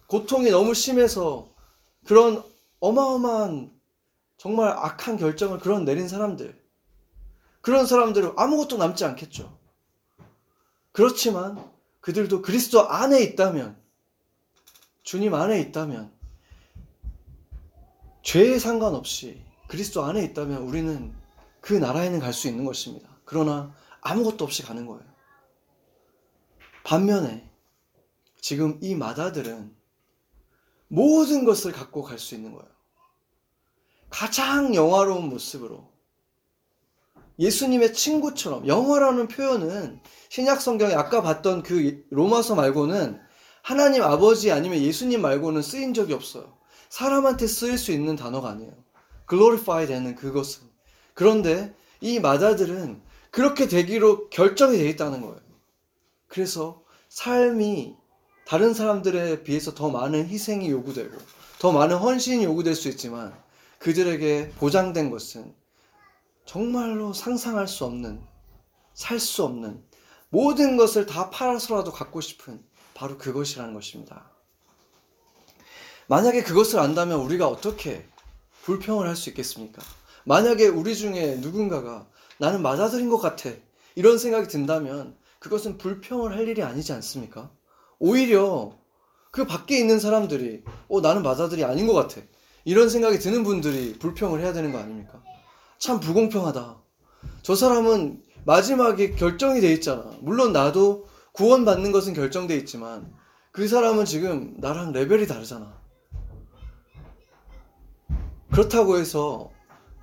고통이 너무 심해서 그런 어마어마한 정말 악한 결정을 그런 내린 사람들. 그런 사람들은 아무것도 남지 않겠죠. 그렇지만 그들도 그리스도 안에 있다면 주님 안에 있다면 죄에 상관없이 그리스도 안에 있다면 우리는 그 나라에는 갈 수 있는 것입니다. 그러나 아무것도 없이 가는 거예요. 반면에 지금 이 마다들은 모든 것을 갖고 갈 수 있는 거예요. 가장 영화로운 모습으로 예수님의 친구처럼 영화라는 표현은 신약 성경에 아까 봤던 그 로마서 말고는 하나님 아버지 아니면 예수님 말고는 쓰인 적이 없어요. 사람한테 쓰일 수 있는 단어가 아니에요. glorify 되는 그것은. 그런데 이 마다들은 그렇게 되기로 결정이 되어 있다는 거예요. 그래서 삶이 다른 사람들에 비해서 더 많은 희생이 요구되고 더 많은 헌신이 요구될 수 있지만 그들에게 보장된 것은 정말로 상상할 수 없는, 살 수 없는 모든 것을 다 팔아서라도 갖고 싶은 바로 그것이라는 것입니다. 만약에 그것을 안다면 우리가 어떻게 불평을 할 수 있겠습니까? 만약에 우리 중에 누군가가 나는 맞아들인 것 같아. 이런 생각이 든다면 그것은 불평을 할 일이 아니지 않습니까? 오히려 그 밖에 있는 사람들이 어, 나는 맞아들이 아닌 것 같아. 이런 생각이 드는 분들이 불평을 해야 되는 거 아닙니까? 참 불공평하다. 저 사람은 마지막에 결정이 돼 있잖아. 물론 나도 구원받는 것은 결정돼 있지만 그 사람은 지금 나랑 레벨이 다르잖아. 그렇다고 해서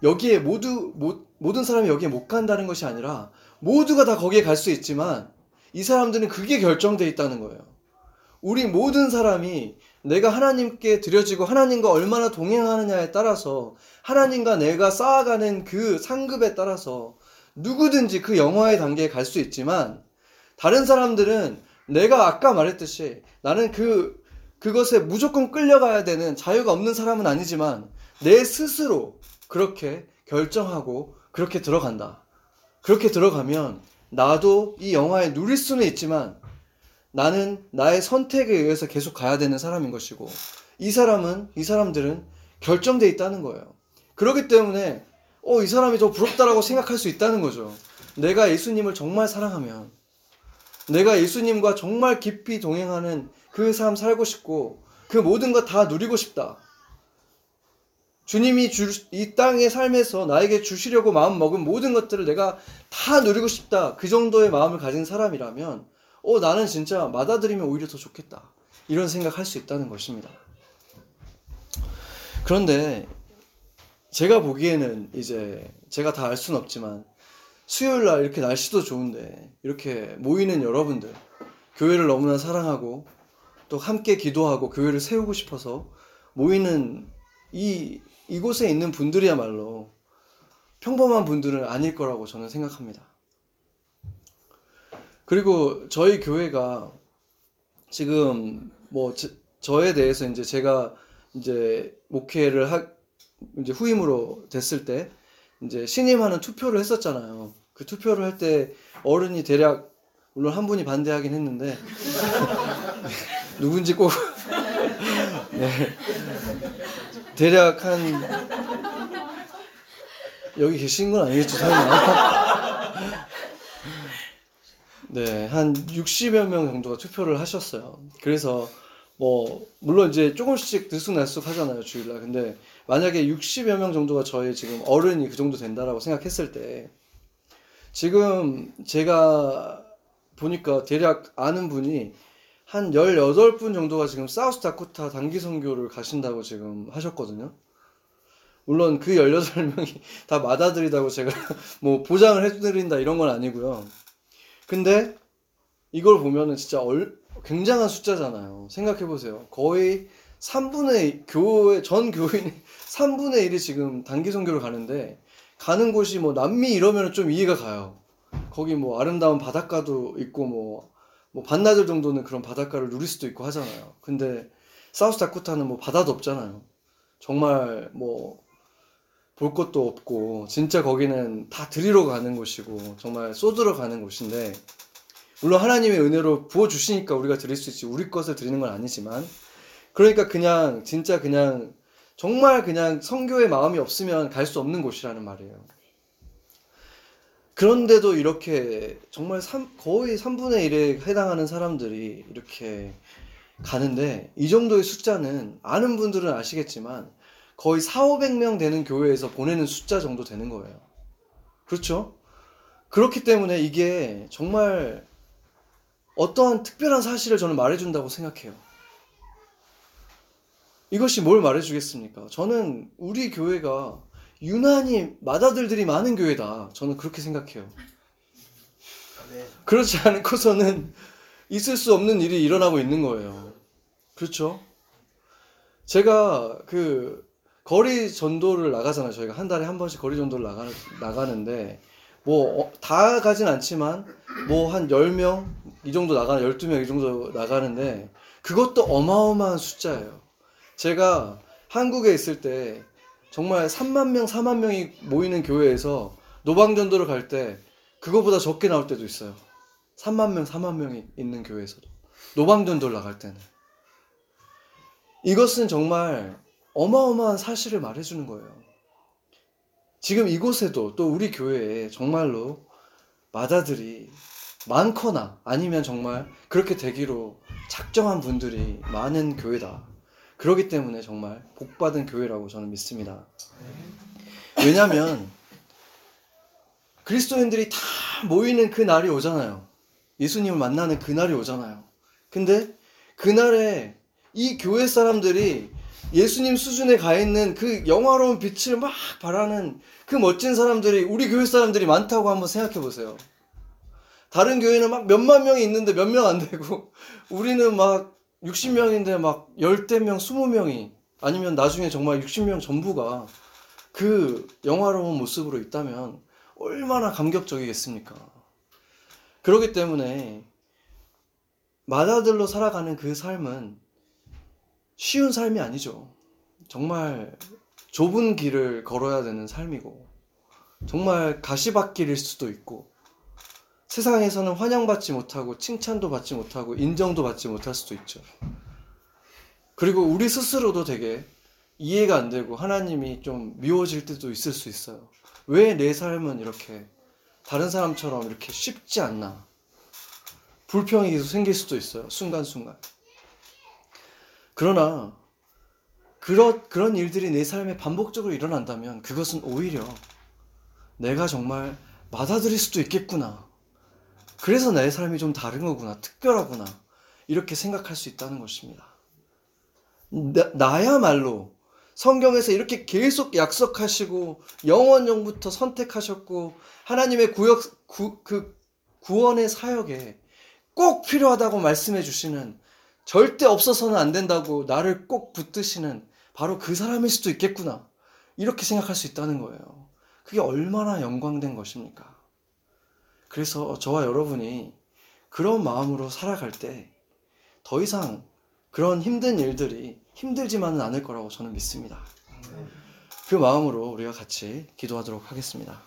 여기에 모두 모, 모든 사람이 여기에 못 간다는 것이 아니라 모두가 다 거기에 갈 수 있지만 이 사람들은 그게 결정돼 있다는 거예요. 우리 모든 사람이 내가 하나님께 드려지고 하나님과 얼마나 동행하느냐에 따라서 하나님과 내가 쌓아가는 그 상급에 따라서 누구든지 그 영화의 단계에 갈 수 있지만 다른 사람들은 내가 아까 말했듯이 나는 그 그것에 무조건 끌려가야 되는 자유가 없는 사람은 아니지만 내 스스로 그렇게 결정하고 그렇게 들어간다. 그렇게 들어가면 나도 이 영화에 누릴 수는 있지만 나는 나의 선택에 의해서 계속 가야 되는 사람인 것이고 이 사람은 이 사람들은 결정돼 있다는 거예요. 그렇기 때문에 어, 이 사람이 더 부럽다라고 생각할 수 있다는 거죠. 내가 예수님을 정말 사랑하면 내가 예수님과 정말 깊이 동행하는 그 삶 살고 싶고 그 모든 것 다 누리고 싶다. 주님이 주, 이 땅의 삶에서 나에게 주시려고 마음 먹은 모든 것들을 내가 다 누리고 싶다. 그 정도의 마음을 가진 사람이라면, 어, 나는 진짜 맞아들이면 오히려 더 좋겠다. 이런 생각할 수 있다는 것입니다. 그런데 제가 보기에는 이제 제가 다 알 수는 없지만 수요일 날 이렇게 날씨도 좋은데 이렇게 모이는 여러분들 교회를 너무나 사랑하고 또 함께 기도하고 교회를 세우고 싶어서 모이는 이 이곳에 있는 분들이야말로 평범한 분들은 아닐 거라고 저는 생각합니다. 그리고 저희 교회가 지금 뭐 저, 에 대해서 이제 제가 이제 목회를 하, 이제 후임으로 됐을 때 이제 신임하는 투표를 했었잖아요. 그 투표를 할 때 어른이 대략 물론 한 분이 반대하긴 했는데 누군지 꼭 네. 대략 한 여기 계신 건 아니겠죠, 설마. 네, 한 60여 명 정도가 투표를 하셨어요. 그래서 뭐 물론 이제 조금씩 들쑥날쑥 하잖아요, 주일날. 근데 만약에 60여 명 정도가 저희 지금 어른이 그 정도 된다라고 생각했을 때 지금 제가 보니까 대략 아는 분이 한 18분 정도가 지금 사우스 다코타 단기 선교를 가신다고 지금 하셨거든요. 물론 그 18명이 다 맏아들이다고 제가 뭐 보장을 해드린다 이런 건 아니고요. 근데 이걸 보면은 진짜 얼, 굉장한 숫자잖아요. 생각해보세요. 거의 3분의, 교회, 전 교인의 3분의 1이 지금 단기 선교를 가는데, 가는 곳이 뭐 남미 이러면 좀 이해가 가요. 거기 뭐 아름다운 바닷가도 있고 뭐, 뭐 반나절 정도는 그런 바닷가를 누릴 수도 있고 하잖아요. 근데 사우스 다코타는 뭐 바다도 없잖아요. 정말 뭐 볼 것도 없고 진짜 거기는 다 들이러 가는 곳이고 정말 쏟으러 가는 곳인데 물론 하나님의 은혜로 부어 주시니까 우리가 드릴 수 있지 우리 것을 드리는 건 아니지만 그러니까 그냥 진짜 그냥 정말 그냥 성교의 마음이 없으면 갈 수 없는 곳이라는 말이에요. 그런데도 이렇게 정말 삼- 거의 3분의 1에 해당하는 사람들이 이렇게 가는데 이 정도의 숫자는 아는 분들은 아시겠지만 거의 4, 500명 되는 교회에서 보내는 숫자 정도 되는 거예요. 그렇죠? 그렇기 때문에 이게 정말 어떠한 특별한 사실을 저는 말해준다고 생각해요. 이것이 뭘 말해주겠습니까? 저는 우리 교회가 유난히 맏아들들이 많은 교회다. 저는 그렇게 생각해요. 그렇지 않고서는 있을 수 없는 일이 일어나고 있는 거예요. 그렇죠? 제가 그 거리 전도를 나가잖아요. 저희가 한 달에 한 번씩 거리 전도를 나가, 나가는데 뭐 어, 다 가진 않지만 뭐 한 10명 이 정도 나가는 12명 이 정도 나가는데 그것도 어마어마한 숫자예요. 제가 한국에 있을 때 정말 3만 명, 4만 명이 모이는 교회에서 노방전도를 갈 때 그거보다 적게 나올 때도 있어요. 3만 명, 4만 명이 있는 교회에서도. 노방전도를 나갈 때는. 이것은 정말 어마어마한 사실을 말해주는 거예요. 지금 이곳에도 또 우리 교회에 정말로 마다들이 많거나 아니면 정말 그렇게 되기로 작정한 분들이 많은 교회다. 그렇기 때문에 정말 복받은 교회라고 저는 믿습니다. 왜냐하면 그리스도인들이 다 모이는 그 날이 오잖아요. 예수님을 만나는 그 날이 오잖아요. 근데 그날에 이 교회 사람들이 예수님 수준에 가 있는 그 영화로운 빛을 막 발하는 그 멋진 사람들이 우리 교회 사람들이 많다고 한번 생각해 보세요. 다른 교회는 막 몇만 명이 있는데 몇 명 안 되고 우리는 막 60명인데 막 열대 명, 20명이 아니면 나중에 정말 60명 전부가 그 영화로운 모습으로 있다면 얼마나 감격적이겠습니까? 그렇기 때문에 마다들로 살아가는 그 삶은 쉬운 삶이 아니죠. 정말 좁은 길을 걸어야 되는 삶이고, 정말 가시밭길일 수도 있고, 세상에서는 환영받지 못하고, 칭찬도 받지 못하고, 인정도 받지 못할 수도 있죠. 그리고 우리 스스로도 되게 이해가 안 되고, 하나님이 좀 미워질 때도 있을 수 있어요. 왜 내 삶은 이렇게 다른 사람처럼 이렇게 쉽지 않나? 불평이 계속 생길 수도 있어요. 순간순간. 그러나 그런 그런 일들이 내 삶에 반복적으로 일어난다면 그것은 오히려 내가 정말 받아들일 수도 있겠구나. 그래서 내 삶이 좀 다른 거구나, 특별하구나. 이렇게 생각할 수 있다는 것입니다. 나, 나야말로 성경에서 이렇게 계속 약속하시고 영원영부터 선택하셨고 하나님의 구역 구, 그 구원의 사역에 꼭 필요하다고 말씀해 주시는 절대 없어서는 안 된다고 나를 꼭 붙드시는 바로 그 사람일 수도 있겠구나. 이렇게 생각할 수 있다는 거예요. 그게 얼마나 영광된 것입니까? 그래서 저와 여러분이 그런 마음으로 살아갈 때 더 이상 그런 힘든 일들이 힘들지만은 않을 거라고 저는 믿습니다. 그 마음으로 우리가 같이 기도하도록 하겠습니다.